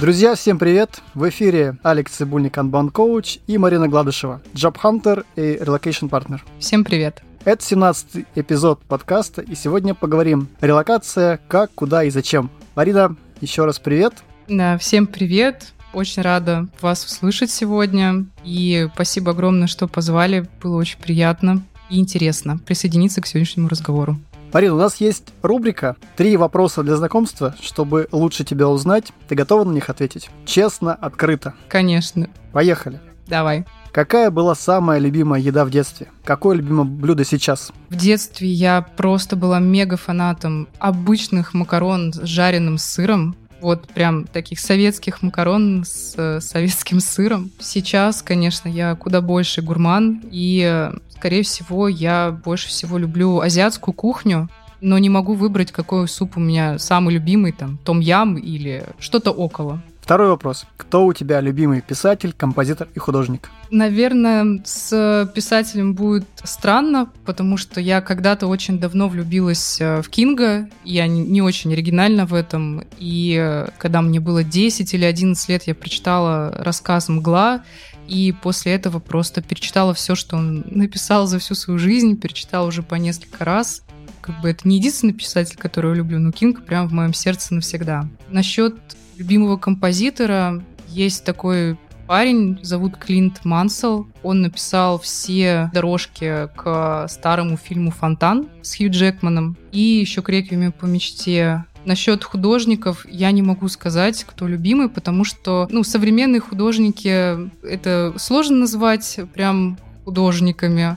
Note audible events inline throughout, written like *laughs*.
Друзья, всем привет! В эфире Алекс Цибульник, Анбан Коуч и Марина Гладышева, Job Hunter и Relocation Partner. Всем привет! Это 17 эпизод подкаста, и сегодня поговорим релокация, как, куда и зачем. Марина, еще раз привет! Да, всем привет! Очень рада вас услышать сегодня. И спасибо огромное, что позвали. Было очень приятно и интересно присоединиться к сегодняшнему разговору. Марина, у нас есть рубрика «Три вопроса для знакомства, чтобы лучше тебя узнать». Ты готова на них ответить? Честно, открыто. Конечно. Поехали. Давай. Какая была самая любимая еда в детстве? Какое любимое блюдо сейчас? В детстве я просто была мега фанатом обычных макарон с жареным сыром. Вот прям таких советских макарон с э, советским сыром. Сейчас, конечно, я куда больше гурман, и, э, скорее всего, я больше всего люблю азиатскую кухню, но не могу выбрать, какой суп у меня самый любимый, там, том-ям или что-то около. Второй вопрос. Кто у тебя любимый писатель, композитор и художник? Наверное, с писателем будет странно, потому что я когда-то очень давно влюбилась э, в Кинга. Я не очень оригинальна в этом. И э, когда мне было 10 или 11 лет, я прочитала рассказ «Мгла», и после этого просто перечитала все, что он написал за всю свою жизнь, перечитала уже по несколько раз. Как бы это не единственный писатель, которого люблю, но Кинг прям в моем сердце навсегда. Насчет любимого композитора есть такой парень, зовут Клинт Мансел. Он написал все дорожки к старому фильму «Фонтан» с Хью Джекманом и еще к «Реквиеме по мечте». Насчет художников я не могу сказать, кто любимый, потому что ну, современные художники это сложно назвать прям художниками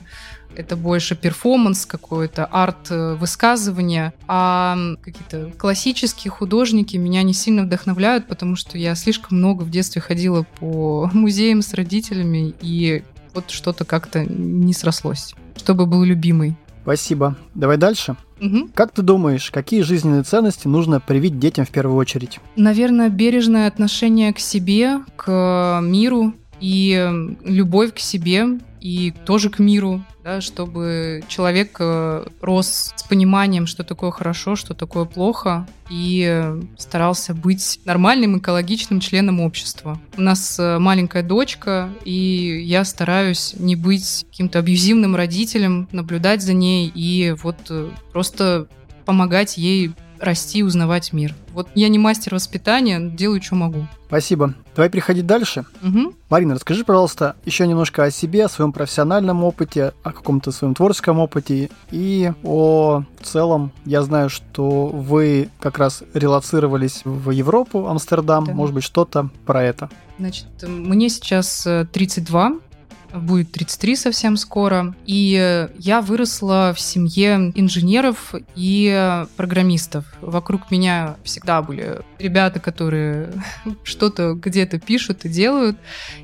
это больше перформанс какой-то, арт-высказывание, а какие-то классические художники меня не сильно вдохновляют, потому что я слишком много в детстве ходила по *laughs* музеям с родителями, и вот что-то как-то не срослось, чтобы был любимый. Спасибо. Давай дальше. Угу. Как ты думаешь, какие жизненные ценности нужно привить детям в первую очередь? Наверное, бережное отношение к себе, к миру и любовь к себе и тоже к миру, да, чтобы человек э, рос с пониманием, что такое хорошо, что такое плохо, и старался быть нормальным экологичным членом общества. У нас э, маленькая дочка, и я стараюсь не быть каким-то абьюзивным родителем, наблюдать за ней и вот э, просто помогать ей расти узнавать мир. Вот я не мастер воспитания, делаю, что могу. Спасибо. Давай переходить дальше. Угу. Марина, расскажи, пожалуйста, еще немножко о себе, о своем профессиональном опыте, о каком-то своем творческом опыте и о целом. Я знаю, что вы как раз релацировались в Европу, Амстердам. Да. Может быть, что-то про это. Значит, мне сейчас 32 будет 33 совсем скоро. И я выросла в семье инженеров и программистов. Вокруг меня всегда были ребята, которые *laughs* что-то где-то пишут и делают.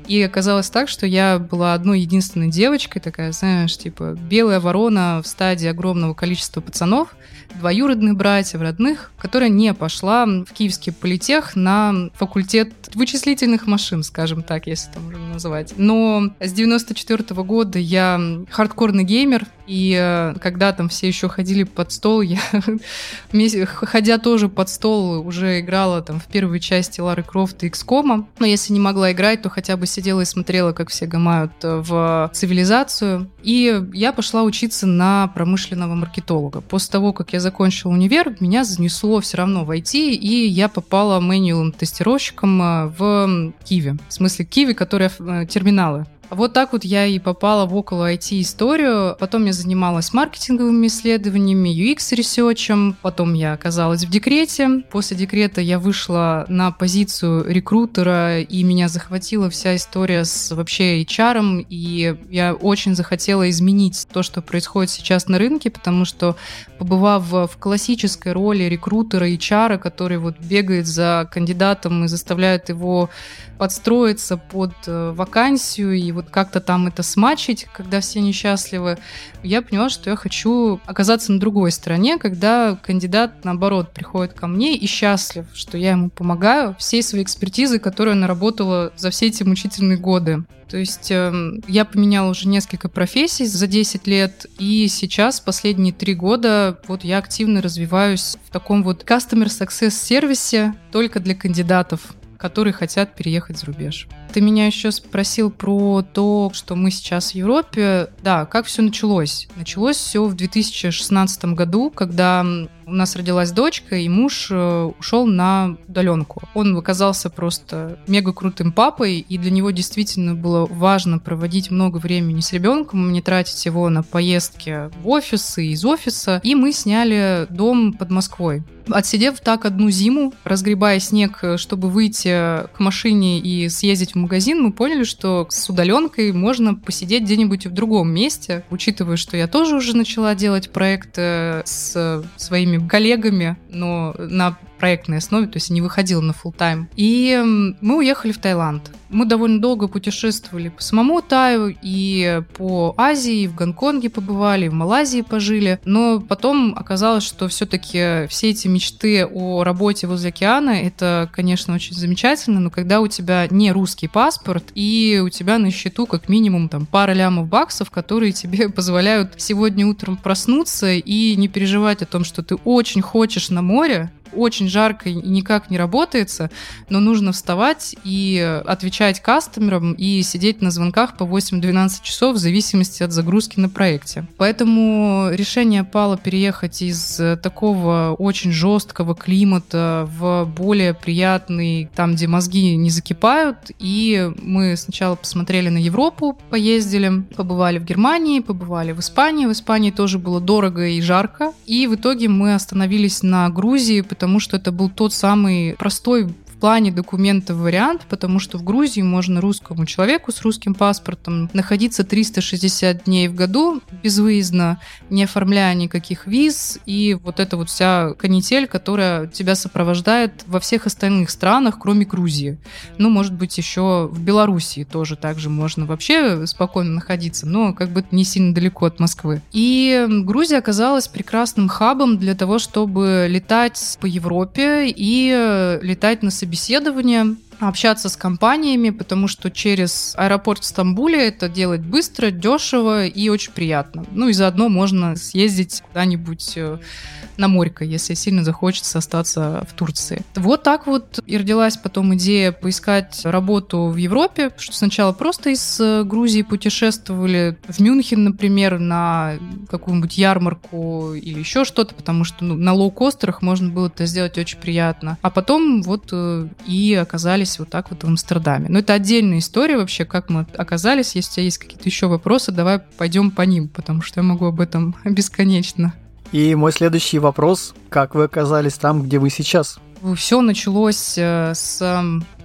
И оказалось так, что я была одной единственной девочкой, такая, знаешь, типа белая ворона в стадии огромного количества пацанов, двоюродных братьев, родных, которая не пошла в Киевский политех на факультет вычислительных машин, скажем так, если это можно назвать. Но с 94 -го года я хардкорный геймер, и э, когда там все еще ходили под стол, я, *laughs* ходя тоже под стол, уже играла там в первой части Лары Крофт и XCOM. Но если не могла играть, то хотя бы сидела и смотрела, как все гамают э, в цивилизацию. И я пошла учиться на промышленного маркетолога. После того, как я закончила универ, меня занесло все равно в IT, и я попала менюалом тестировщиком э, в Киеве. В смысле, Киеве, которые терминалы вот так вот я и попала в около IT-историю. Потом я занималась маркетинговыми исследованиями, UX-ресерчем. Потом я оказалась в декрете. После декрета я вышла на позицию рекрутера, и меня захватила вся история с вообще HR. И я очень захотела изменить то, что происходит сейчас на рынке, потому что побывав в классической роли рекрутера, HR, который вот бегает за кандидатом и заставляет его подстроиться под э, вакансию и вот как-то там это смачить, когда все несчастливы, я поняла, что я хочу оказаться на другой стороне, когда кандидат, наоборот, приходит ко мне и счастлив, что я ему помогаю всей своей экспертизой, которую я наработала за все эти мучительные годы. То есть э, я поменяла уже несколько профессий за 10 лет, и сейчас, последние три года, вот я активно развиваюсь в таком вот Customer Success сервисе только для кандидатов которые хотят переехать за рубеж. Ты меня еще спросил про то, что мы сейчас в Европе. Да, как все началось? Началось все в 2016 году, когда у нас родилась дочка, и муж э, ушел на удаленку. Он оказался просто мега крутым папой, и для него действительно было важно проводить много времени с ребенком, не тратить его на поездки в офис и из офиса. И мы сняли дом под Москвой. Отсидев так одну зиму, разгребая снег, чтобы выйти к машине и съездить в магазин, мы поняли, что с удаленкой можно посидеть где-нибудь в другом месте, учитывая, что я тоже уже начала делать проекты с своими коллегами, но на проектной основе, то есть не выходила на full тайм И мы уехали в Таиланд. Мы довольно долго путешествовали по самому Таю и по Азии, и в Гонконге побывали, и в Малайзии пожили. Но потом оказалось, что все-таки все эти мечты о работе возле океана, это, конечно, очень замечательно, но когда у тебя не русский паспорт, и у тебя на счету как минимум там пара лямов баксов, которые тебе *laughs* позволяют сегодня утром проснуться и не переживать о том, что ты очень хочешь на море, очень жарко и никак не работается, но нужно вставать и отвечать кастомерам и сидеть на звонках по 8-12 часов в зависимости от загрузки на проекте. Поэтому решение пало переехать из такого очень жесткого климата в более приятный, там, где мозги не закипают. И мы сначала посмотрели на Европу, поездили, побывали в Германии, побывали в Испании. В Испании тоже было дорого и жарко. И в итоге мы остановились на Грузии, потому потому что это был тот самый простой плане документов вариант, потому что в Грузии можно русскому человеку с русским паспортом находиться 360 дней в году безвыездно, не оформляя никаких виз, и вот эта вот вся канитель, которая тебя сопровождает во всех остальных странах, кроме Грузии. Ну, может быть, еще в Белоруссии тоже также можно вообще спокойно находиться, но как бы не сильно далеко от Москвы. И Грузия оказалась прекрасным хабом для того, чтобы летать по Европе и летать на собеседование общаться с компаниями, потому что через аэропорт в Стамбуле это делать быстро, дешево и очень приятно. Ну и заодно можно съездить куда-нибудь э, на морько, если сильно захочется остаться в Турции. Вот так вот и родилась потом идея поискать работу в Европе, что сначала просто из э, Грузии путешествовали в Мюнхен, например, на какую-нибудь ярмарку или еще что-то, потому что ну, на лоукостерах можно было это сделать очень приятно. А потом вот э, и оказались вот так вот в Амстердаме. Но это отдельная история вообще, как мы оказались. Если у тебя есть какие-то еще вопросы, давай пойдем по ним, потому что я могу об этом *laughs* бесконечно. И мой следующий вопрос, как вы оказались там, где вы сейчас? Все началось э, с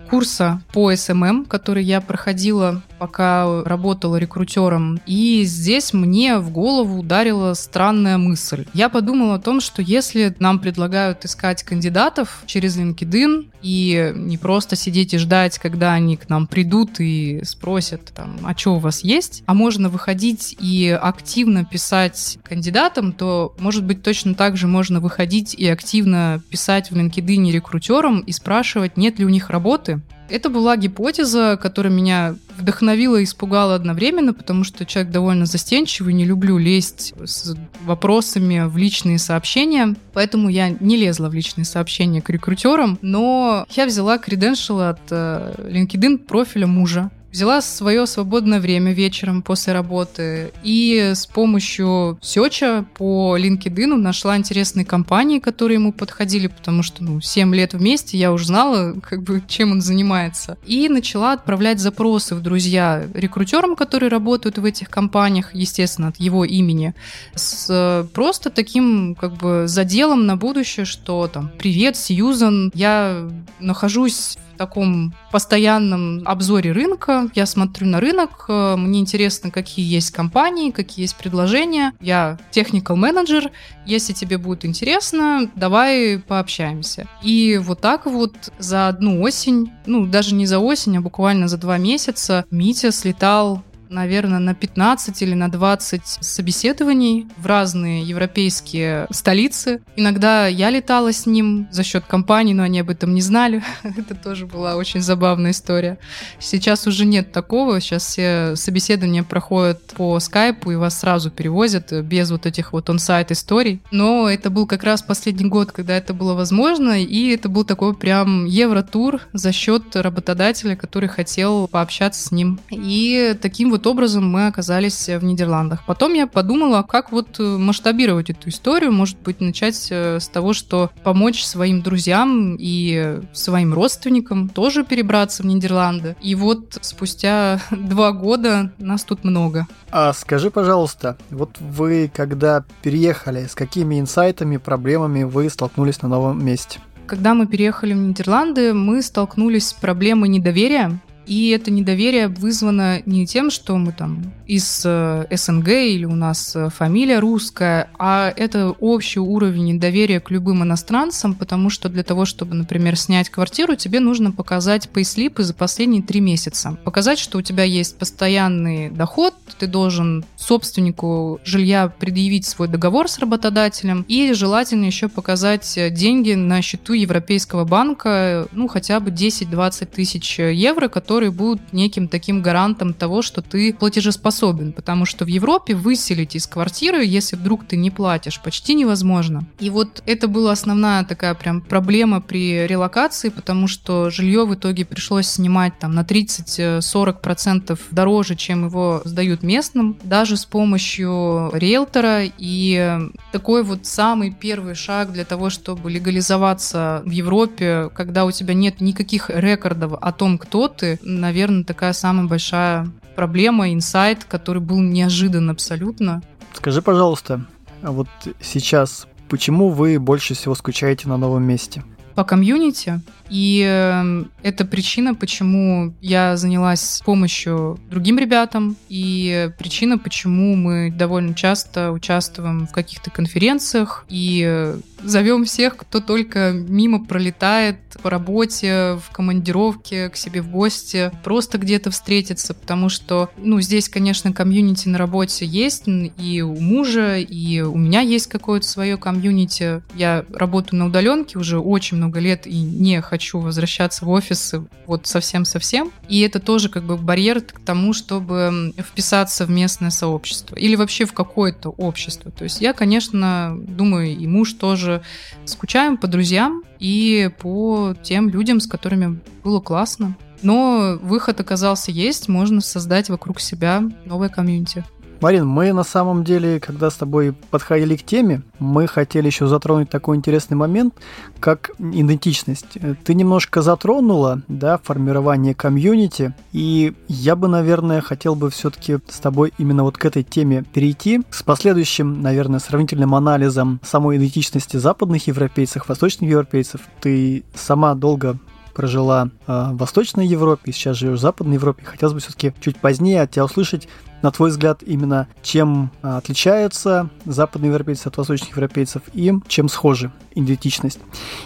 курса по SMM, который я проходила, пока работала рекрутером. И здесь мне в голову ударила странная мысль. Я подумала о том, что если нам предлагают искать кандидатов через LinkedIn и не просто сидеть и ждать, когда они к нам придут и спросят, там, а что у вас есть, а можно выходить и активно писать кандидатам, то, может быть, точно так же можно выходить и активно писать в LinkedIn рекрутерам и спрашивать, нет ли у них работы, это была гипотеза, которая меня вдохновила и испугала одновременно, потому что человек довольно застенчивый, не люблю лезть с вопросами в личные сообщения, поэтому я не лезла в личные сообщения к рекрутерам, но я взяла креденшал от э, LinkedIn профиля мужа, Взяла свое свободное время вечером после работы и с помощью сеча по LinkedIn нашла интересные компании, которые ему подходили, потому что, ну, 7 лет вместе я уже знала, как бы, чем он занимается. И начала отправлять запросы в друзья рекрутерам, которые работают в этих компаниях, естественно, от его имени, с просто таким, как бы, заделом на будущее, что там, привет, Сьюзан, я нахожусь таком постоянном обзоре рынка. Я смотрю на рынок, э, мне интересно, какие есть компании, какие есть предложения. Я техникал менеджер. Если тебе будет интересно, давай пообщаемся. И вот так вот за одну осень, ну, даже не за осень, а буквально за два месяца Митя слетал наверное, на 15 или на 20 собеседований в разные европейские столицы. Иногда я летала с ним за счет компании, но они об этом не знали. *laughs* Это тоже была очень забавная история. Сейчас уже нет такого. Сейчас все собеседования проходят по скайпу, и вас сразу перевозят без вот этих вот он-сайт историй. Но это был как раз последний год, когда это было возможно, и это был такой прям евротур за счет работодателя, который хотел пообщаться с ним. И таким вот образом мы оказались в Нидерландах. Потом я подумала, как вот масштабировать эту историю. Может быть, начать э, с того, что помочь своим друзьям и своим родственникам тоже перебраться в Нидерланды. И вот спустя *laughs* два года нас тут много. А скажи, пожалуйста, вот вы когда переехали, с какими инсайтами, проблемами вы столкнулись на новом месте? Когда мы переехали в Нидерланды, мы столкнулись с проблемой недоверия и это недоверие вызвано не тем, что мы там из э, СНГ или у нас э, фамилия русская, а это общий уровень недоверия к любым иностранцам, потому что для того, чтобы, например, снять квартиру, тебе нужно показать пейслипы за последние три месяца. Показать, что у тебя есть постоянный доход, ты должен собственнику жилья предъявить свой договор с работодателем и желательно еще показать деньги на счету Европейского банка, ну, хотя бы 10-20 тысяч евро, которые которые будут неким таким гарантом того, что ты платежеспособен, потому что в Европе выселить из квартиры, если вдруг ты не платишь, почти невозможно. И вот это была основная такая прям проблема при релокации, потому что жилье в итоге пришлось снимать там на 30-40% дороже, чем его сдают местным, даже с помощью риэлтора. И такой вот самый первый шаг для того, чтобы легализоваться в Европе, когда у тебя нет никаких рекордов о том, кто ты, наверное, такая самая большая проблема, инсайт, который был неожидан абсолютно. Скажи, пожалуйста, а вот сейчас почему вы больше всего скучаете на новом месте? По комьюнити. И э, это причина, почему я занялась помощью другим ребятам, и причина, почему мы довольно часто участвуем в каких-то конференциях и зовем всех, кто только мимо пролетает по работе, в командировке, к себе в гости, просто где-то встретиться, потому что, ну, здесь, конечно, комьюнити на работе есть, и у мужа, и у меня есть какое-то свое комьюнити. Я работаю на удаленке уже очень много лет и не хочу возвращаться в офис вот совсем-совсем. И это тоже как бы барьер к тому, чтобы вписаться в местное сообщество или вообще в какое-то общество. То есть я, конечно, думаю, и муж тоже скучаем по друзьям и по тем людям, с которыми было классно. Но выход оказался есть, можно создать вокруг себя новое комьюнити. Марин, мы на самом деле, когда с тобой подходили к теме, мы хотели еще затронуть такой интересный момент, как идентичность. Ты немножко затронула, да, формирование комьюнити, и я бы, наверное, хотел бы все-таки с тобой именно вот к этой теме перейти, с последующим, наверное, сравнительным анализом самой идентичности западных европейцев, восточных европейцев. Ты сама долго прожила э, в Восточной Европе, сейчас живешь в Западной Европе. Хотелось бы все-таки чуть позднее от тебя услышать, на твой взгляд, именно чем э, отличаются западные европейцы от восточных европейцев и чем схожи идентичность.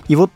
И вот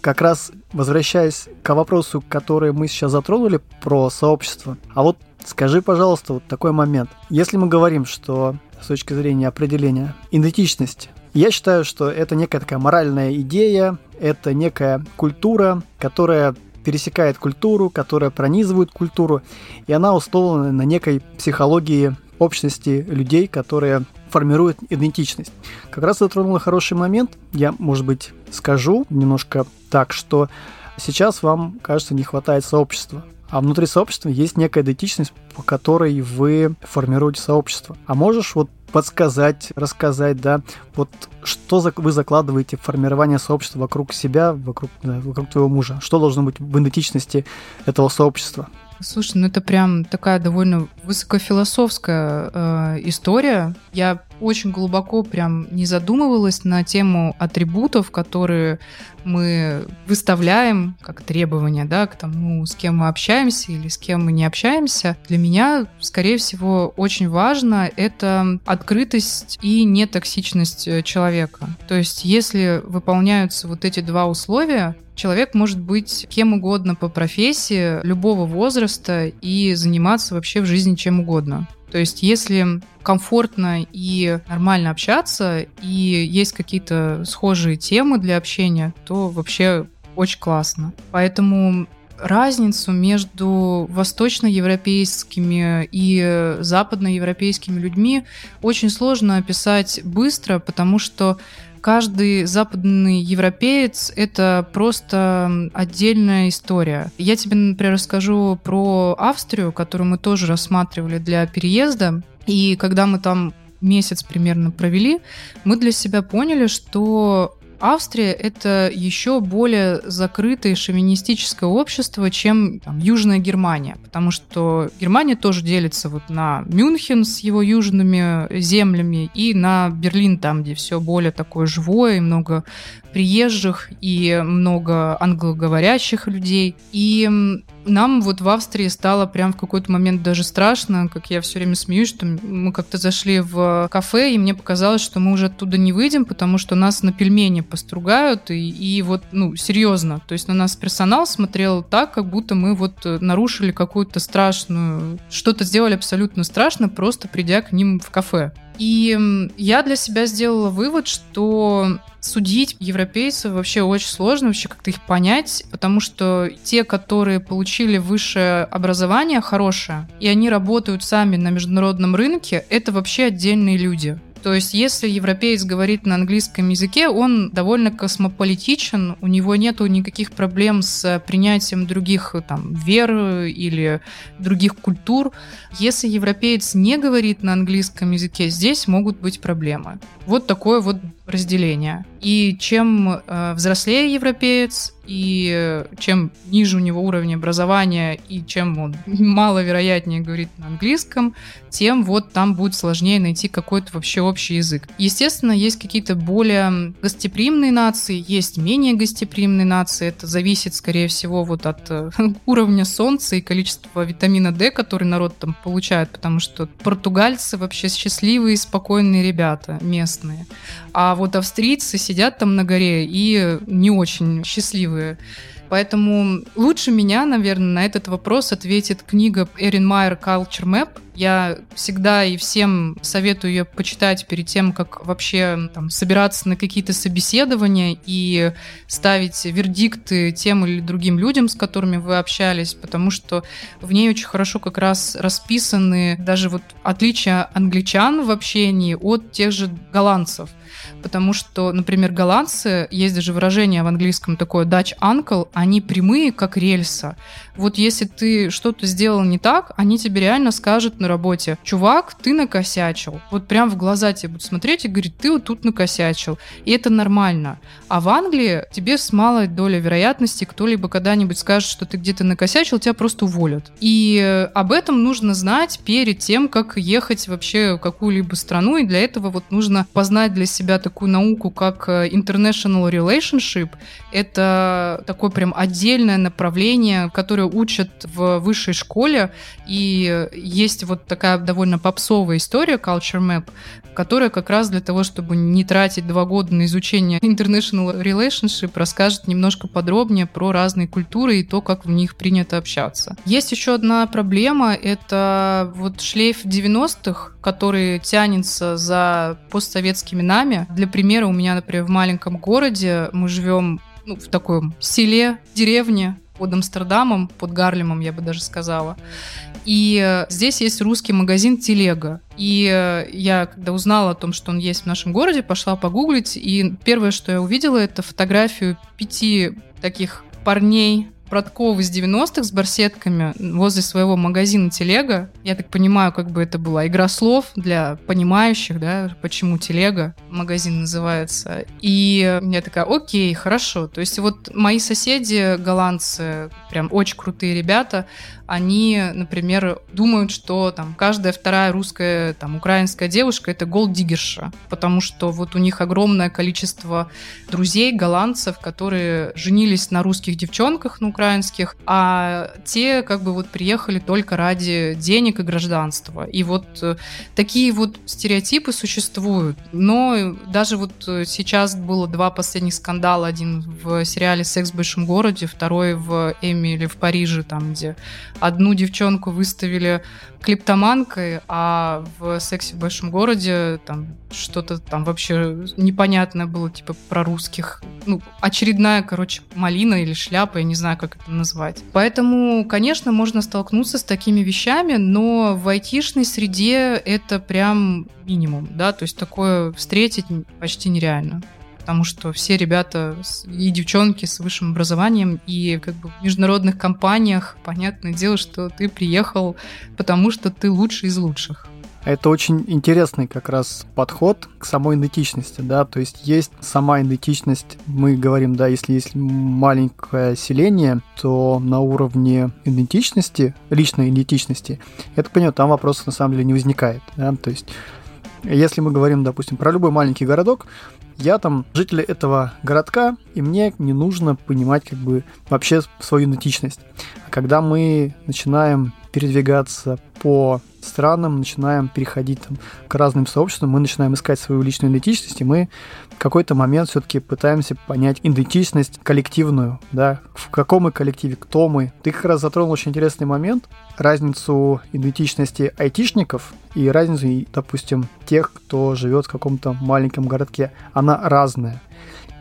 как раз возвращаясь к вопросу, который мы сейчас затронули про сообщество, а вот скажи, пожалуйста, вот такой момент. Если мы говорим, что с точки зрения определения идентичность я считаю, что это некая такая моральная идея, это некая культура, которая пересекает культуру, которая пронизывает культуру, и она условлена на некой психологии общности людей, которые формируют идентичность. Как раз затронула хороший момент. Я, может быть, скажу немножко так, что сейчас вам, кажется, не хватает сообщества. А внутри сообщества есть некая идентичность, по которой вы формируете сообщество. А можешь вот подсказать, рассказать, да, вот что вы закладываете в формирование сообщества вокруг себя, вокруг, да, вокруг твоего мужа? Что должно быть в идентичности этого сообщества? Слушай, ну это прям такая довольно высокофилософская э, история. Я очень глубоко прям не задумывалась на тему атрибутов, которые мы выставляем как требования, да, к тому, с кем мы общаемся или с кем мы не общаемся. Для меня, скорее всего, очень важно это открытость и нетоксичность э, человека. То есть, если выполняются вот эти два условия, Человек может быть кем угодно по профессии, любого возраста и заниматься вообще в жизни чем угодно. То есть, если комфортно и нормально общаться, и есть какие-то схожие темы для общения, то вообще очень классно. Поэтому разницу между восточноевропейскими и западноевропейскими людьми очень сложно описать быстро, потому что каждый западный европеец — это просто отдельная история. Я тебе, например, расскажу про Австрию, которую мы тоже рассматривали для переезда. И когда мы там месяц примерно провели, мы для себя поняли, что Австрия — это еще более закрытое шовинистическое общество, чем там, Южная Германия, потому что Германия тоже делится вот на Мюнхен с его южными землями и на Берлин, там, где все более такое живое и много приезжих и много англоговорящих людей. И нам вот в Австрии стало прям в какой-то момент даже страшно, как я все время смеюсь, что мы как-то зашли в кафе, и мне показалось, что мы уже оттуда не выйдем, потому что нас на пельмени постругают, и, и вот, ну, серьезно. То есть на нас персонал смотрел так, как будто мы вот нарушили какую-то страшную... Что-то сделали абсолютно страшно, просто придя к ним в кафе. И я для себя сделала вывод, что судить европейцев вообще очень сложно, вообще как-то их понять, потому что те, которые получили высшее образование хорошее, и они работают сами на международном рынке, это вообще отдельные люди. То есть, если европеец говорит на английском языке, он довольно космополитичен, у него нету никаких проблем с принятием других там, вер или других культур. Если европеец не говорит на английском языке, здесь могут быть проблемы. Вот такое вот разделение. И чем э, взрослее европеец, и чем ниже у него уровень образования, и чем он *laughs* маловероятнее говорит на английском, тем вот там будет сложнее найти какой-то вообще общий язык. Естественно, есть какие-то более гостеприимные нации, есть менее гостеприимные нации. Это зависит, скорее всего, вот от э, *laughs* уровня солнца и количества витамина D, который народ там получает, потому что португальцы вообще счастливые, спокойные ребята местные. А вот австрийцы сидят там на горе и не очень счастливые. Поэтому лучше меня, наверное, на этот вопрос ответит книга Эрин Майер «Culture Map». Я всегда и всем советую ее почитать перед тем, как вообще там, собираться на какие-то собеседования и ставить вердикты тем или другим людям, с которыми вы общались, потому что в ней очень хорошо как раз расписаны даже вот отличия англичан в общении от тех же голландцев – потому что, например, голландцы, есть даже выражение в английском такое Dutch uncle, они прямые, как рельса. Вот если ты что-то сделал не так, они тебе реально скажут на работе, чувак, ты накосячил. Вот прям в глаза тебе будут смотреть и говорить, ты вот тут накосячил. И это нормально. А в Англии тебе с малой долей вероятности кто-либо когда-нибудь скажет, что ты где-то накосячил, тебя просто уволят. И об этом нужно знать перед тем, как ехать вообще в какую-либо страну, и для этого вот нужно познать для себя такую науку, как э, International Relationship. Это такое прям отдельное направление, которое учат в высшей школе, и есть вот такая довольно попсовая история Culture Map, которая как раз для того, чтобы не тратить два года на изучение International Relationship, расскажет немножко подробнее про разные культуры и то, как в них принято общаться. Есть еще одна проблема, это вот шлейф 90-х, который тянется за постсоветскими нами. Для примера, у меня, например, в маленьком городе мы живем ну, в таком селе, деревне, под Амстердамом, под Гарлемом, я бы даже сказала. И э, здесь есть русский магазин «Телега». И э, я, когда узнала о том, что он есть в нашем городе, пошла погуглить, и первое, что я увидела, это фотографию пяти таких парней Братков из 90-х с барсетками возле своего магазина Телега. Я так понимаю, как бы это была игра слов для понимающих, да, почему Телега магазин называется. И я такая, окей, хорошо. То есть вот мои соседи, голландцы, прям очень крутые ребята, они, например, думают, что там каждая вторая русская, там, украинская девушка это голдигерша, потому что вот у них огромное количество друзей, голландцев, которые женились на русских девчонках, на украинских, а те как бы вот приехали только ради денег и гражданства. И вот э, такие вот стереотипы существуют. Но даже вот э, сейчас было два последних скандала. Один в сериале «Секс в большом городе», второй в «Эмили в Париже», там, где одну девчонку выставили клиптоманкой, а в «Сексе в большом городе» там что-то там вообще непонятное было, типа про русских. Ну, очередная, короче, малина или шляпа, я не знаю, как это назвать. Поэтому, конечно, можно столкнуться с такими вещами, но в айтишной среде это прям минимум, да, то есть такое встретить почти нереально потому что все ребята и девчонки с высшим образованием, и как бы в международных компаниях, понятное дело, что ты приехал, потому что ты лучший из лучших. Это очень интересный как раз подход к самой идентичности, да, то есть есть сама идентичность, мы говорим, да, если есть маленькое селение, то на уровне идентичности, личной идентичности, это понятно, там вопросов на самом деле не возникает, да, то есть если мы говорим, допустим, про любой маленький городок, я там житель этого городка, и мне не нужно понимать как бы вообще свою идентичность. А когда мы начинаем передвигаться по странам, начинаем переходить там, к разным сообществам, мы начинаем искать свою личную идентичность, и мы в какой-то момент все-таки пытаемся понять идентичность коллективную, да, в каком мы коллективе, кто мы. Ты как раз затронул очень интересный момент, разницу идентичности айтишников и разницу, допустим, тех, кто живет в каком-то маленьком городке. Она разная.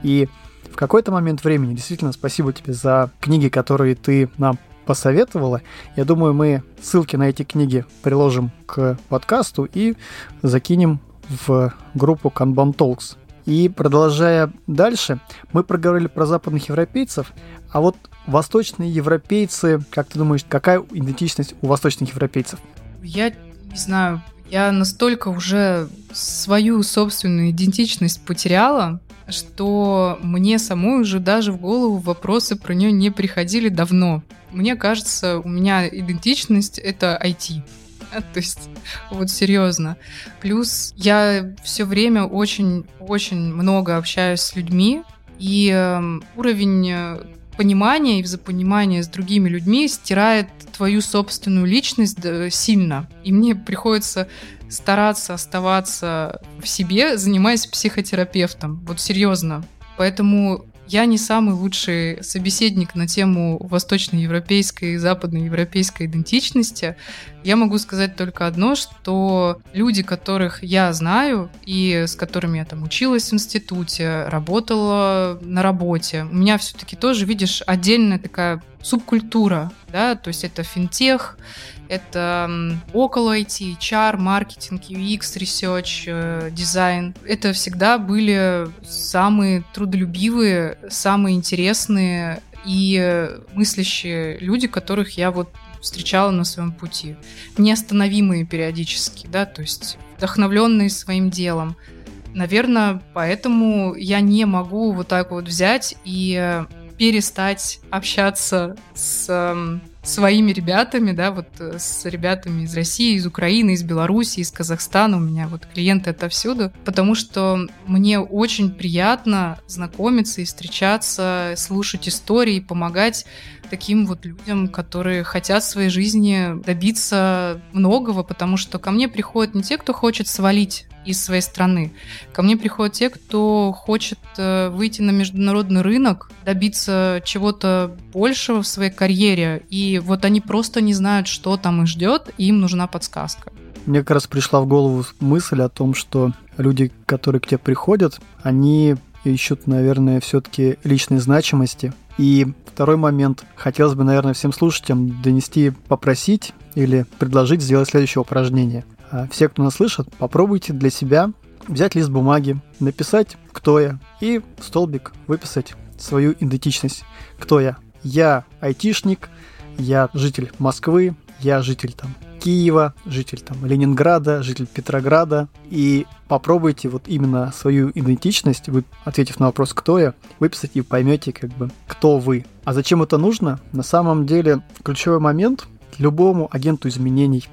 И в какой-то момент времени, действительно, спасибо тебе за книги, которые ты нам посоветовала. Я думаю, мы ссылки на эти книги приложим к подкасту и закинем в группу Kanban Talks. И продолжая дальше, мы проговорили про западных европейцев, а вот восточные европейцы, как ты думаешь, какая идентичность у восточных европейцев? Я не знаю, я настолько уже свою собственную идентичность потеряла, что мне самой уже даже в голову вопросы про нее не приходили давно. Мне кажется, у меня идентичность — это IT. *laughs* То есть, вот серьезно. Плюс я все время очень-очень много общаюсь с людьми, и э, уровень э, понимания и взаимопонимания с другими людьми стирает твою собственную личность сильно. И мне приходится стараться оставаться в себе, занимаясь психотерапевтом. Вот серьезно. Поэтому я не самый лучший собеседник на тему восточноевропейской и западноевропейской идентичности. Я могу сказать только одно, что люди, которых я знаю и с которыми я там училась в институте, работала на работе, у меня все-таки тоже, видишь, отдельная такая субкультура, да, то есть это финтех, это около IT, HR, маркетинг, UX, research, э, дизайн. Это всегда были самые трудолюбивые, самые интересные и мыслящие люди, которых я вот встречала на своем пути. Неостановимые периодически, да, то есть вдохновленные своим делом. Наверное, поэтому я не могу вот так вот взять и перестать общаться с эм, своими ребятами, да, вот э, с ребятами из России, из Украины, из Беларуси, из Казахстана. У меня вот клиенты отовсюду, потому что мне очень приятно знакомиться и встречаться, слушать истории, помогать таким вот людям, которые хотят в своей жизни добиться многого, потому что ко мне приходят не те, кто хочет свалить из своей страны. Ко мне приходят те, кто хочет э, выйти на международный рынок, добиться чего-то большего в своей карьере, и вот они просто не знают, что там их ждет, и им нужна подсказка. Мне как раз пришла в голову мысль о том, что люди, которые к тебе приходят, они ищут, наверное, все-таки личной значимости. И второй момент. Хотелось бы, наверное, всем слушателям донести, попросить или предложить сделать следующее упражнение. А все, кто нас слышит, попробуйте для себя взять лист бумаги, написать, кто я, и в столбик выписать свою идентичность. Кто я? я айтишник, я житель Москвы, я житель там Киева, житель там Ленинграда, житель Петрограда, и попробуйте вот именно свою идентичность, вы, ответив на вопрос «кто я?», выписать и поймете как бы кто вы. А зачем это нужно? На самом деле ключевой момент любому агенту изменений,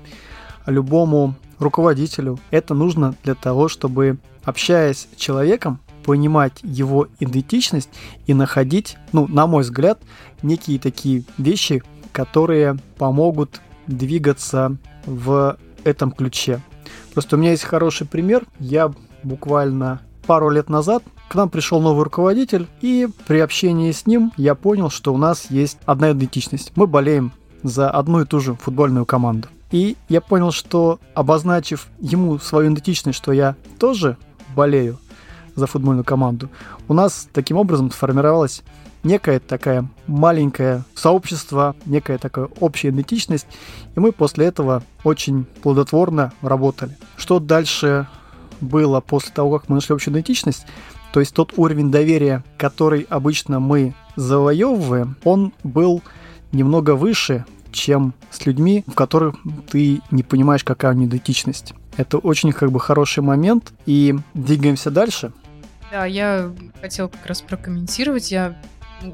любому руководителю это нужно для того, чтобы общаясь с человеком, понимать его идентичность и находить, ну, на мой взгляд, некие такие вещи, которые помогут двигаться в этом ключе. Просто у меня есть хороший пример. Я буквально пару лет назад к нам пришел новый руководитель, и при общении с ним я понял, что у нас есть одна идентичность. Мы болеем за одну и ту же футбольную команду. И я понял, что обозначив ему свою идентичность, что я тоже болею за футбольную команду, у нас таким образом сформировалась некое такая маленькое сообщество, некая такая общая идентичность, и мы после этого очень плодотворно работали. Что дальше было после того, как мы нашли общую идентичность? То есть тот уровень доверия, который обычно мы завоевываем, он был немного выше, чем с людьми, в которых ты не понимаешь, какая у них идентичность. Это очень как бы хороший момент. И двигаемся дальше. Да, я хотела как раз прокомментировать. Я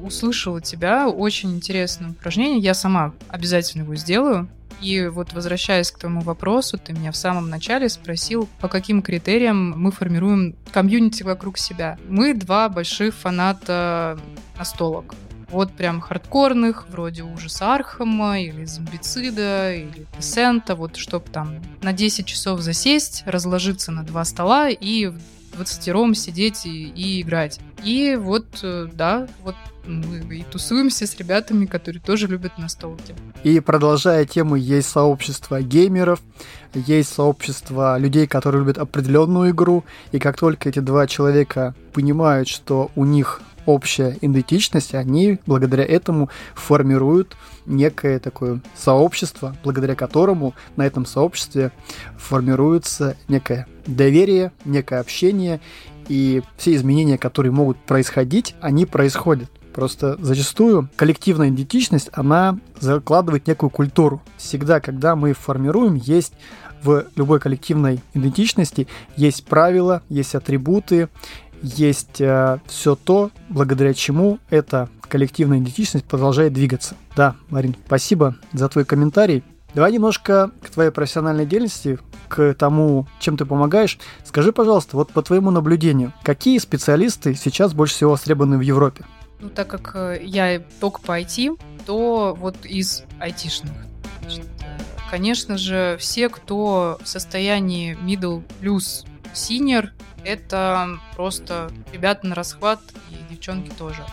услышала тебя. Очень интересное упражнение. Я сама обязательно его сделаю. И вот возвращаясь к твоему вопросу, ты меня в самом начале спросил, по каким критериям мы формируем комьюнити вокруг себя. Мы два больших фаната настолок. Вот прям хардкорных, вроде ужаса Архама, или зомбицида, или Десента, вот чтобы там на 10 часов засесть, разложиться на два стола и двадцатером сидеть и, и играть. И вот, э, да, вот мы и тусуемся с ребятами, которые тоже любят настолки. И продолжая тему, есть сообщество геймеров, есть сообщество людей, которые любят определенную игру, и как только эти два человека понимают, что у них общая идентичность, они благодаря этому формируют некое такое сообщество, благодаря которому на этом сообществе формируется некое доверие, некое общение, и все изменения, которые могут происходить, они происходят. Просто зачастую коллективная идентичность, она закладывает некую культуру. Всегда, когда мы формируем, есть в любой коллективной идентичности есть правила, есть атрибуты, есть э, все то, благодаря чему эта коллективная идентичность продолжает двигаться. Да, Марин, спасибо за твой комментарий. Давай немножко к твоей профессиональной деятельности, к тому, чем ты помогаешь. Скажи, пожалуйста, вот по твоему наблюдению, какие специалисты сейчас больше всего востребованы в Европе? Ну, так как э, я только по IT, то вот из айтишных. Значит, э, конечно же, все, кто в состоянии middle плюс senior, это просто ребята на расхват и девчонки тоже.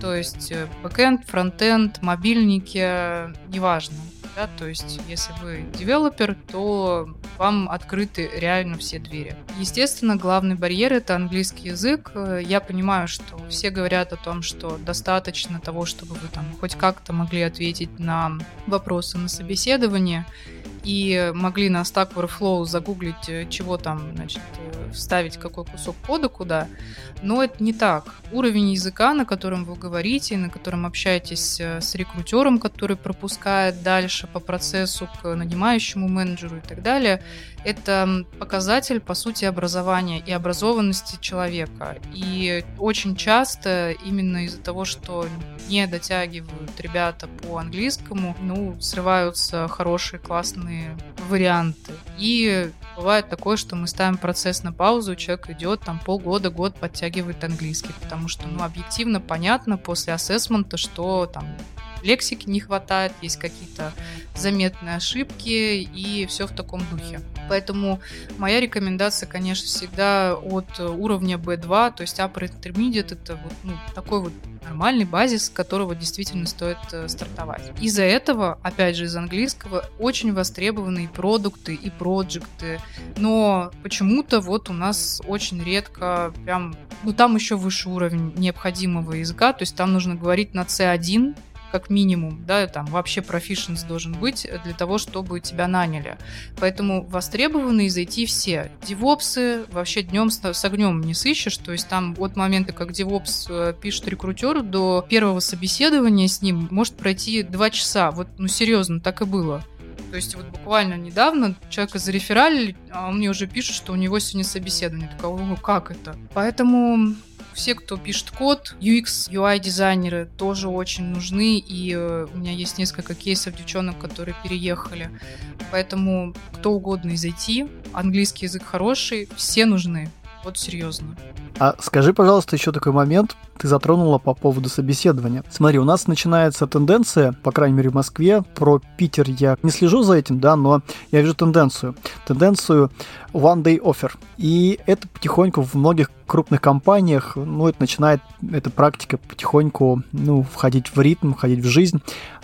То есть э, бэкэнд, фронтенд, мобильники, неважно. Да? То есть, если вы девелопер, то вам открыты реально все двери. Естественно, главный барьер — это английский язык. Я понимаю, что все говорят о том, что достаточно того, чтобы вы там хоть как-то могли ответить на вопросы на собеседовании и могли на Stack Overflow загуглить, э, чего там, значит, э, вставить какой кусок кода куда. Но это не так. Уровень языка, на котором вы говорите, на котором общаетесь э, с рекрутером, который пропускает дальше по процессу к нанимающему менеджеру и так далее, это показатель, по сути, образования и образованности человека. И очень часто именно из-за того, что не дотягивают ребята по английскому, ну, срываются хорошие, классные варианты. И бывает такое, что мы ставим процесс на паузу, человек идет там полгода, год подтягивает английский, потому что, ну, объективно понятно после ассессмента, что там лексики не хватает, есть какие-то заметные ошибки и все в таком духе. Поэтому моя рекомендация, конечно, всегда от уровня B2, то есть Upper Intermediate, это вот, ну, такой вот нормальный базис, с которого действительно стоит э, стартовать. Из-за этого, опять же, из английского, очень востребованы и продукты, и проекты, но почему-то вот у нас очень редко прям, ну там еще выше уровень необходимого языка, то есть там нужно говорить на C1, как минимум, да, там вообще proficiency должен быть для того, чтобы тебя наняли. Поэтому востребованы зайти все. Девопсы вообще днем с, с огнем не сыщешь, то есть там от момента, как девопс э, пишет рекрутеру, до первого собеседования с ним может пройти два часа. Вот, ну серьезно, так и было. То есть вот буквально недавно человека зарефералили, а он мне уже пишет, что у него сегодня собеседование. Ну как это? Поэтому все, кто пишет код, UX, UI-дизайнеры тоже очень нужны, и э, у меня есть несколько кейсов девчонок, которые переехали. Поэтому кто угодно из IT, английский язык хороший, все нужны. Вот серьезно. А скажи, пожалуйста, еще такой момент. Ты затронула по поводу собеседования. Смотри, у нас начинается тенденция, по крайней мере в Москве, про Питер я не слежу за этим, да, но я вижу тенденцию. Тенденцию one day offer. И это потихоньку в многих крупных компаниях, ну, это начинает, эта практика потихоньку, ну, входить в ритм, входить в жизнь.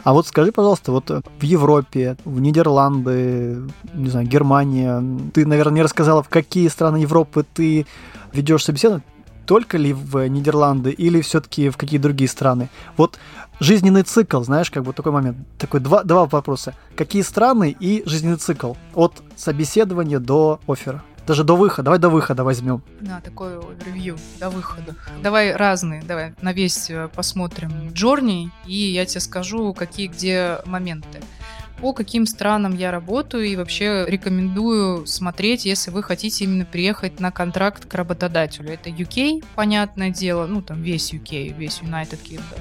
А вот скажи, пожалуйста, вот в Европе, в Нидерланды, не знаю, Германия, ты, наверное, не рассказала, в какие страны Европы ты ведешь собеседование, только ли в Нидерланды или все-таки в какие другие страны? Вот жизненный цикл, знаешь, как бы такой момент. Такой два, два вопроса. Какие страны и жизненный цикл от собеседования до оффера? Даже до выхода. Давай до выхода возьмем. Да, такой ревью до выхода. Давай разные, давай на весь э, посмотрим Джорни, и я тебе скажу, какие где моменты по каким странам я работаю и вообще рекомендую смотреть, если вы хотите именно приехать на контракт к работодателю. Это UK, понятное дело, ну там весь UK, весь United Kingdom.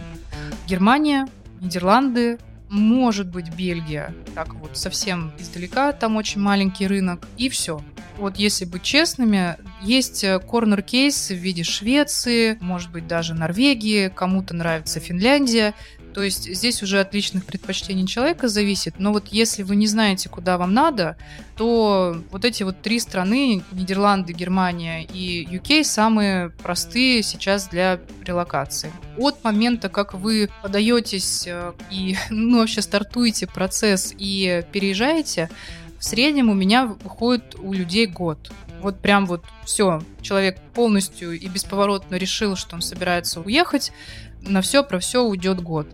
Германия, Нидерланды, может быть Бельгия, так вот совсем издалека, там очень маленький рынок, и все. Вот если быть честными, есть корнер-кейс в виде Швеции, может быть даже Норвегии, кому-то нравится Финляндия. То есть здесь уже от личных предпочтений человека зависит. Но вот если вы не знаете, куда вам надо, то вот эти вот три страны, Нидерланды, Германия и UK, самые простые сейчас для релокации. От момента, как вы подаетесь э, и *laughs* ну, вообще стартуете процесс и переезжаете, в среднем у меня выходит у людей год. Вот прям вот все, человек полностью и бесповоротно решил, что он собирается уехать, на все про все уйдет год.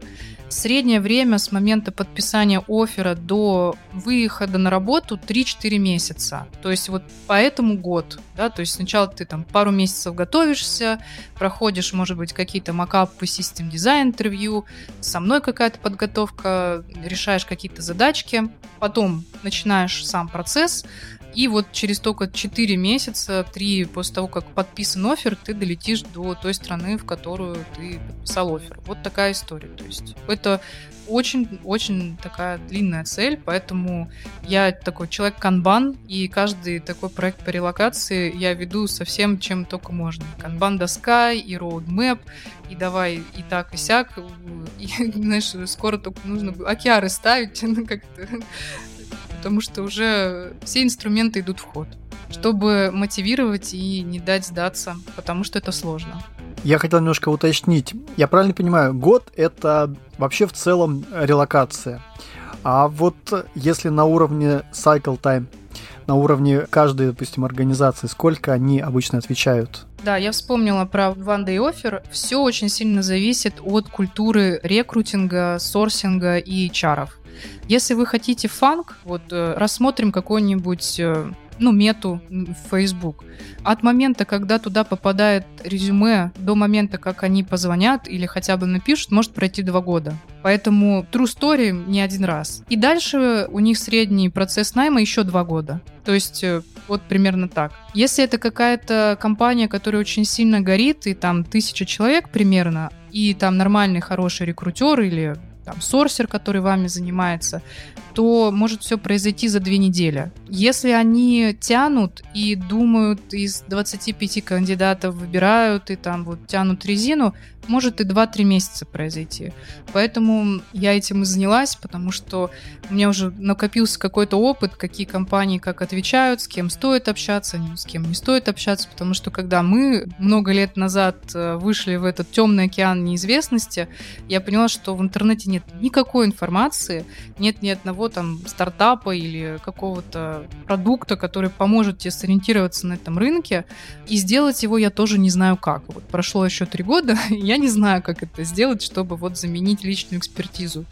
Среднее время с момента подписания оффера до выхода на работу 3-4 месяца. То есть вот поэтому год. Да? То есть сначала ты там пару месяцев готовишься, проходишь, может быть, какие-то макапы, систем дизайн интервью, со мной какая-то подготовка, решаешь какие-то задачки, потом начинаешь сам процесс, и вот через только 4 месяца, 3 после того, как подписан офер, ты долетишь до той страны, в которую ты подписал офер. Вот такая история. То есть это очень-очень такая длинная цель, поэтому я такой человек канбан, и каждый такой проект по релокации я веду со всем, чем только можно. Канбан-доска и роудмэп, и давай и так, и сяк. *laughs* И, знаешь, скоро только нужно океары ставить, *laughs* ну как-то потому что уже все инструменты идут в ход, чтобы мотивировать и не дать сдаться, потому что это сложно. Я хотел немножко уточнить. Я правильно понимаю, год это вообще в целом релокация. А вот если на уровне cycle time, на уровне каждой, допустим, организации, сколько они обычно отвечают? Да, я вспомнила про One Day Offer. Все очень сильно зависит от культуры рекрутинга, сорсинга и чаров. Если вы хотите фанк, вот э, рассмотрим какой-нибудь э, ну, мету в Facebook. От момента, когда туда попадает резюме, до момента, как они позвонят или хотя бы напишут, может пройти два года. Поэтому true story не один раз. И дальше у них средний процесс найма еще два года. То есть э, вот примерно так. Если это какая-то компания, которая очень сильно горит, и там тысяча человек примерно, и там нормальный хороший рекрутер или там, сорсер, который вами занимается, то может все произойти за две недели. Если они тянут и думают, из 25 кандидатов выбирают и там вот тянут резину, может и 2-3 месяца произойти. Поэтому я этим и занялась, потому что у меня уже накопился какой-то опыт, какие компании как отвечают, с кем стоит общаться, с кем не стоит общаться, потому что когда мы много лет назад э, вышли в этот темный океан неизвестности, я поняла, что в интернете нет никакой информации, нет ни одного там стартапа или какого-то продукта, который поможет тебе сориентироваться на этом рынке. И сделать его я тоже не знаю как. Вот прошло еще три года, *laughs* я не знаю, как это сделать, чтобы вот заменить личную экспертизу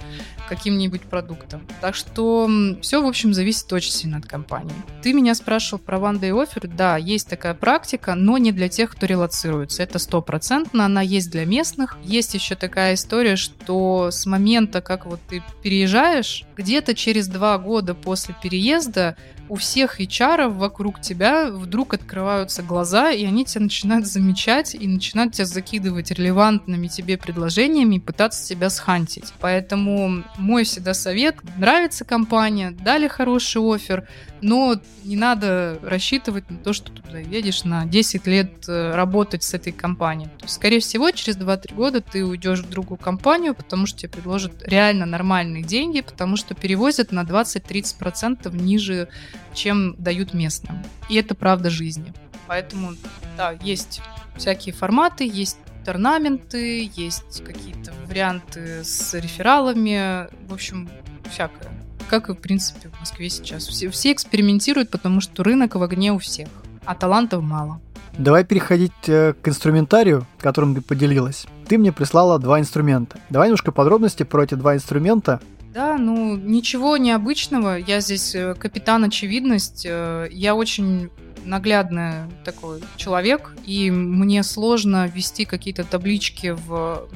каким-нибудь продуктом. Так что все, в общем, зависит очень сильно от компании. Ты меня спрашивал про One Day Offer. Да, есть такая практика, но не для тех, кто релацируется. Это стопроцентно, она есть для местных. Есть еще такая история, что с момента, как вот ты переезжаешь, где-то через два года после переезда у всех HR вокруг тебя вдруг открываются глаза, и они тебя начинают замечать и начинают тебя закидывать релевантными тебе предложениями и пытаться тебя схантить. Поэтому мой всегда совет, нравится компания, дали хороший офер, но не надо рассчитывать на то, что ты туда едешь на 10 лет э, работать с этой компанией. То есть, скорее всего, через 2-3 года ты уйдешь в другую компанию, потому что тебе предложат реально нормальные деньги, потому что перевозят на 20-30% ниже, чем дают местным. И это правда жизни. Поэтому, да, есть всякие форматы, есть орнаменты, есть какие-то варианты с рефералами, в общем, всякое как и, в принципе, в Москве сейчас. Все, все экспериментируют, потому что рынок в огне у всех, а талантов мало. Давай переходить э, к инструментарию, которым ты поделилась. Ты мне прислала два инструмента. Давай немножко подробности про эти два инструмента. Да, ну ничего необычного. Я здесь э, капитан очевидность. Э, я очень наглядный такой человек, и мне сложно ввести какие-то таблички в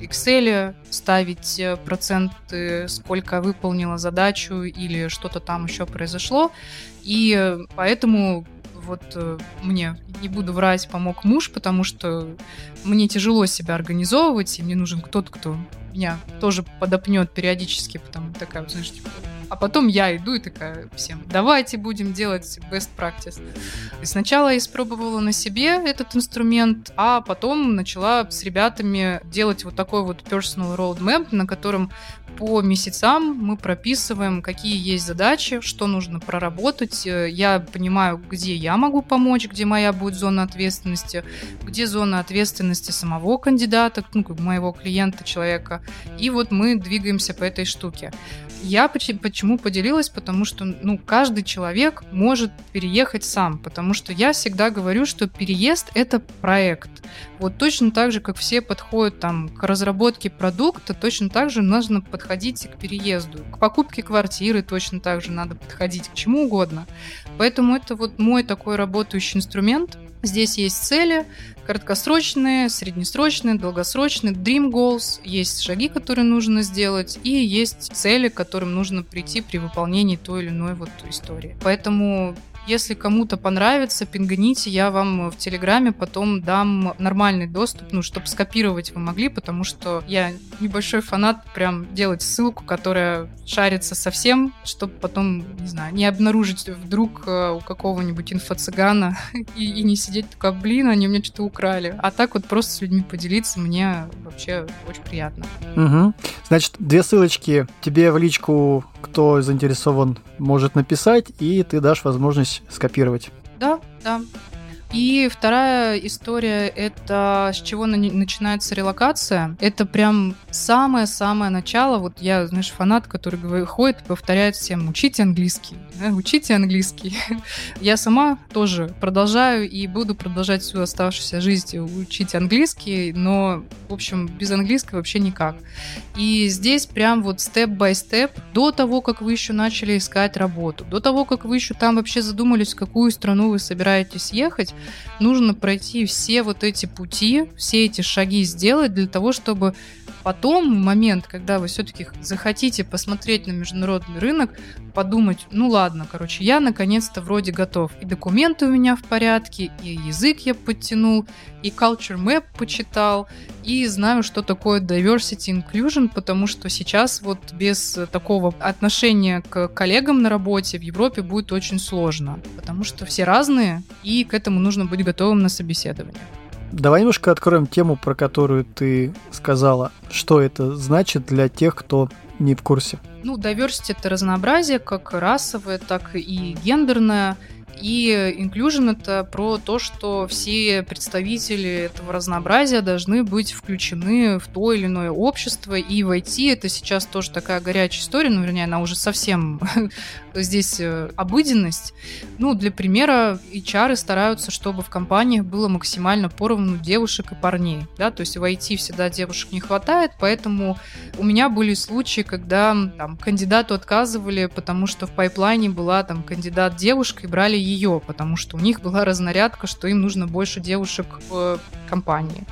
Excel, ставить э, проценты, сколько выполнила задачу или что-то там еще произошло. И поэтому вот э, мне, не буду врать, помог муж, потому что мне тяжело себя организовывать, и мне нужен кто-то, кто меня тоже подопнет периодически, потому такая, знаешь, типа, а потом я иду и такая всем, давайте будем делать best practice. И сначала я испробовала на себе этот инструмент, а потом начала с ребятами делать вот такой вот personal roadmap, на котором по месяцам мы прописываем, какие есть задачи, что нужно проработать. Я понимаю, где я могу помочь, где моя будет зона ответственности, где зона ответственности самого кандидата, ну, моего клиента, человека. И вот мы двигаемся по этой штуке. Я почему поделилась? Потому что ну, каждый человек может переехать сам, потому что я всегда говорю, что переезд — это проект. Вот точно так же, как все подходят там, к разработке продукта, точно так же нужно подходить к переезду. К покупке квартиры точно так же надо подходить, к чему угодно. Поэтому это вот мой такой работающий инструмент — Здесь есть цели, краткосрочные, среднесрочные, долгосрочные, dream goals, есть шаги, которые нужно сделать, и есть цели, к которым нужно прийти при выполнении той или иной вот истории. Поэтому если кому-то понравится, пинганите, я вам в Телеграме потом дам нормальный доступ, ну, чтобы скопировать вы могли, потому что я небольшой фанат прям делать ссылку, которая шарится совсем, чтобы потом, не знаю, не обнаружить вдруг э, у какого-нибудь инфо-цыгана *laughs* и, и не сидеть такая, блин, они мне что-то украли. А так вот просто с людьми поделиться мне вообще очень приятно. Угу. Значит, две ссылочки тебе в личку, кто заинтересован, может написать, и ты дашь возможность скопировать. Да, да. И вторая история — это с чего начинается релокация. Это прям самое-самое начало. Вот я, знаешь, фанат, который ходит и повторяет всем «учите английский». Учите английский. *laughs* я сама тоже продолжаю и буду продолжать всю оставшуюся жизнь учить английский, но, в общем, без английского вообще никак. И здесь прям вот степ-бай-степ, до того, как вы еще начали искать работу, до того, как вы еще там вообще задумались, в какую страну вы собираетесь ехать, нужно пройти все вот эти пути, все эти шаги сделать для того, чтобы потом, в момент, когда вы все-таки захотите посмотреть на международный рынок, подумать, ну ладно, короче, я наконец-то вроде готов. И документы у меня в порядке, и язык я подтянул, и culture map почитал, и знаю, что такое diversity inclusion, потому что сейчас вот без такого отношения к коллегам на работе в Европе будет очень сложно, потому что все разные, и к этому нужно быть готовым на собеседование. Давай немножко откроем тему, про которую ты сказала. Что это значит для тех, кто не в курсе? Ну, diversity — это разнообразие, как расовое, так и гендерное. И inclusion — это про то, что все представители этого разнообразия должны быть включены в то или иное общество, и войти — это сейчас тоже такая горячая история, ну, вернее, она уже совсем *laughs* здесь э, обыденность. Ну, для примера, HR стараются, чтобы в компаниях было максимально поровну девушек и парней, да, то есть в IT всегда девушек не хватает, поэтому у меня были случаи, когда там кандидату отказывали, потому что в пайплайне была там кандидат девушка и брали ее, потому что у них была разнарядка, что им нужно больше девушек в компании.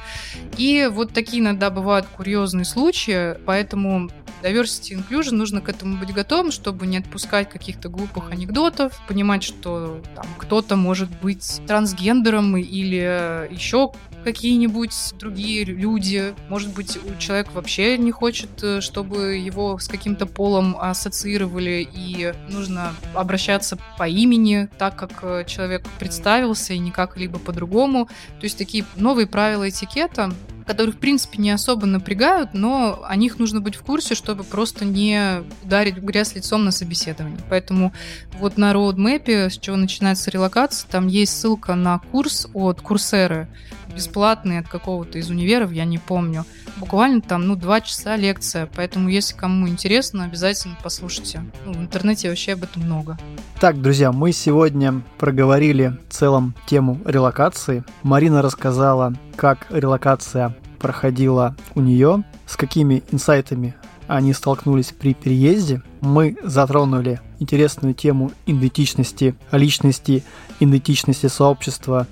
И вот такие иногда бывают курьезные случаи, поэтому diversity inclusion нужно к этому быть готовым, чтобы не отпускать каких-то глупых анекдотов, понимать, что там кто-то может быть трансгендером или еще какие-нибудь другие люди. Может быть, человек вообще не хочет, э, чтобы его с каким-то полом ассоциировали, и нужно обращаться по имени, так как э, человек представился, и никак либо по-другому. То есть такие новые правила этикета, которые, в принципе, не особо напрягают, но о них нужно быть в курсе, чтобы просто не ударить грязь лицом на собеседовании. Поэтому вот на роудмэпе, с чего начинается релокация, там есть ссылка на курс от Курсеры, бесплатный от какого-то из универов, я не помню. Буквально там, ну, два часа лекция, поэтому, если кому интересно, обязательно послушайте. Ну, в интернете вообще об этом много. Так, друзья, мы сегодня проговорили в целом тему релокации. Марина рассказала, как релокация проходила у нее, с какими инсайтами они столкнулись при переезде. Мы затронули интересную тему идентичности личности, идентичности сообщества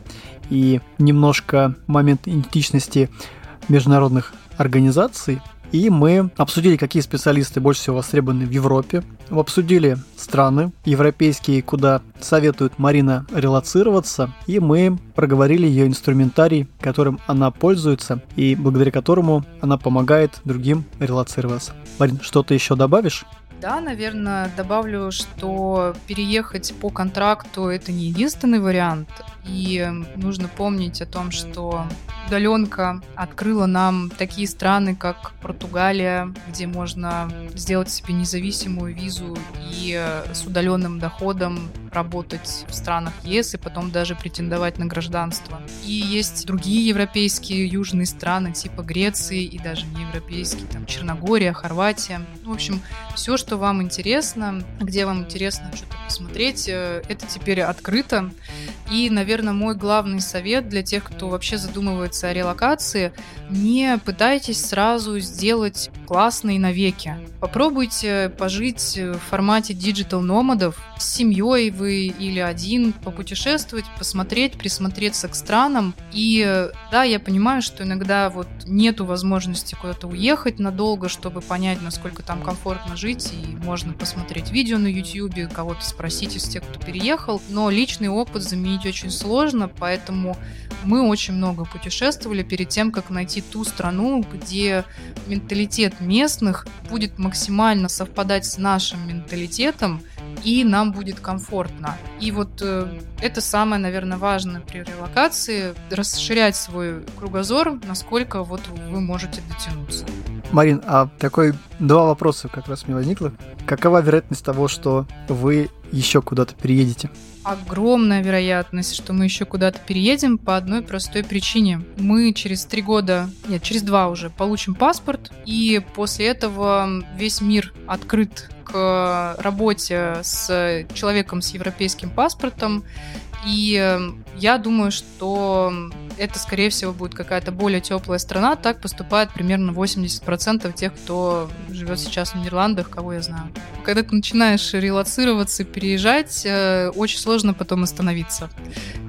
и немножко момент идентичности международных организаций. И мы обсудили, какие специалисты больше всего востребованы в Европе. Обсудили страны европейские, куда советует Марина релацироваться. И мы проговорили ее инструментарий, которым она пользуется и благодаря которому она помогает другим релацироваться. Марин, что-то еще добавишь? Да, наверное, добавлю, что переехать по контракту это не единственный вариант. И нужно помнить о том, что удаленка открыла нам такие страны, как Португалия, где можно сделать себе независимую визу и с удаленным доходом работать в странах ЕС и потом даже претендовать на гражданство. И есть другие европейские южные страны, типа Греции и даже не европейские, там Черногория, Хорватия. В общем, все, что вам интересно, где вам интересно что-то посмотреть, э, это теперь открыто. И, наверное, мой главный совет для тех, кто вообще задумывается о релокации, не пытайтесь сразу сделать классные навеки. Попробуйте пожить в формате digital nomad ов с семьей вы или один, попутешествовать, посмотреть, присмотреться к странам. И да, я понимаю, что иногда вот нету возможности куда-то уехать надолго, чтобы понять, насколько там комфортно жить, и можно посмотреть видео на YouTube, кого-то спросить из тех, кто переехал. Но личный опыт заменить очень сложно, поэтому мы очень много путешествовали перед тем, как найти ту страну, где менталитет местных будет максимально совпадать с нашим менталитетом, и нам будет комфортно. И вот э, это самое, наверное, важное при релокации — расширять свой кругозор, насколько вот вы можете дотянуться. Марин, а такой два вопроса как раз мне возникло. Какова вероятность того, что вы еще куда-то переедете? огромная вероятность, что мы еще куда-то переедем по одной простой причине. Мы через три года, нет, через два уже получим паспорт, и после этого весь мир открыт к работе с человеком с европейским паспортом. И я думаю, что это, скорее всего, будет какая-то более теплая страна. Так поступает примерно 80% тех, кто живет сейчас в Нидерландах, кого я знаю. Когда ты начинаешь релацироваться, переезжать, э, очень сложно потом остановиться.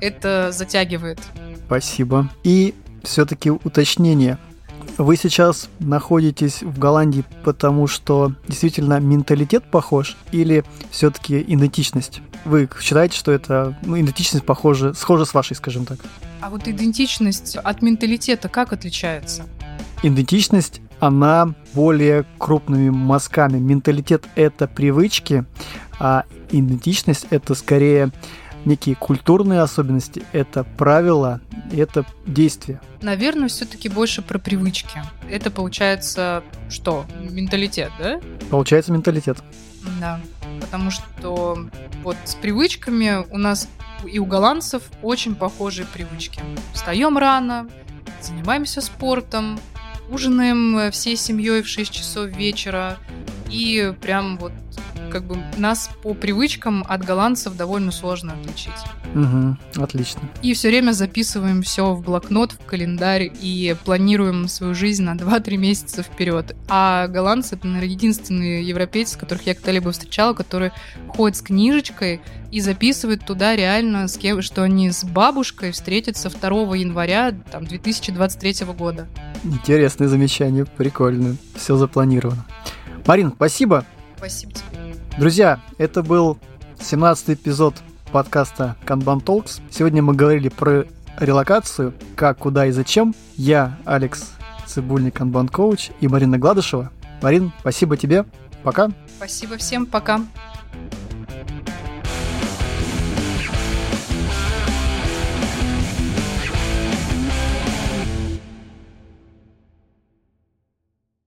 Это затягивает. Спасибо. И все-таки уточнение. Вы сейчас находитесь в Голландии, потому что действительно менталитет похож или все-таки идентичность? Вы считаете, что это ну, идентичность похожа, схожа с вашей, скажем так? А вот идентичность от менталитета как отличается? Идентичность она более крупными мазками. Менталитет — это привычки, а идентичность — это скорее некие культурные особенности, это правила, это действия. Наверное, все-таки больше про привычки. Это получается что? Менталитет, да? Получается менталитет. Да, потому что вот с привычками у нас и у голландцев очень похожие привычки. Встаем рано, занимаемся спортом, ужинаем э, всей семьей в 6 часов вечера, и прям вот как бы нас по привычкам от голландцев довольно сложно отличить. Угу, отлично. И все время записываем все в блокнот, в календарь и планируем свою жизнь на 2-3 месяца вперед. А голландцы это, наверное, единственные европейцы, которых я когда-либо встречала, которые ходят с книжечкой и записывают туда реально, с кем, что они с бабушкой встретятся 2 января там, 2023 года. Интересное замечание, прикольно. Все запланировано. Марин, спасибо. Спасибо тебе. Друзья, это был 17 эпизод подкаста Kanban Talks. Сегодня мы говорили про релокацию, как, куда и зачем. Я, Алекс Цибульник, Kanban Коуч и Марина Гладышева. Марин, спасибо тебе. Пока. Спасибо всем. Пока.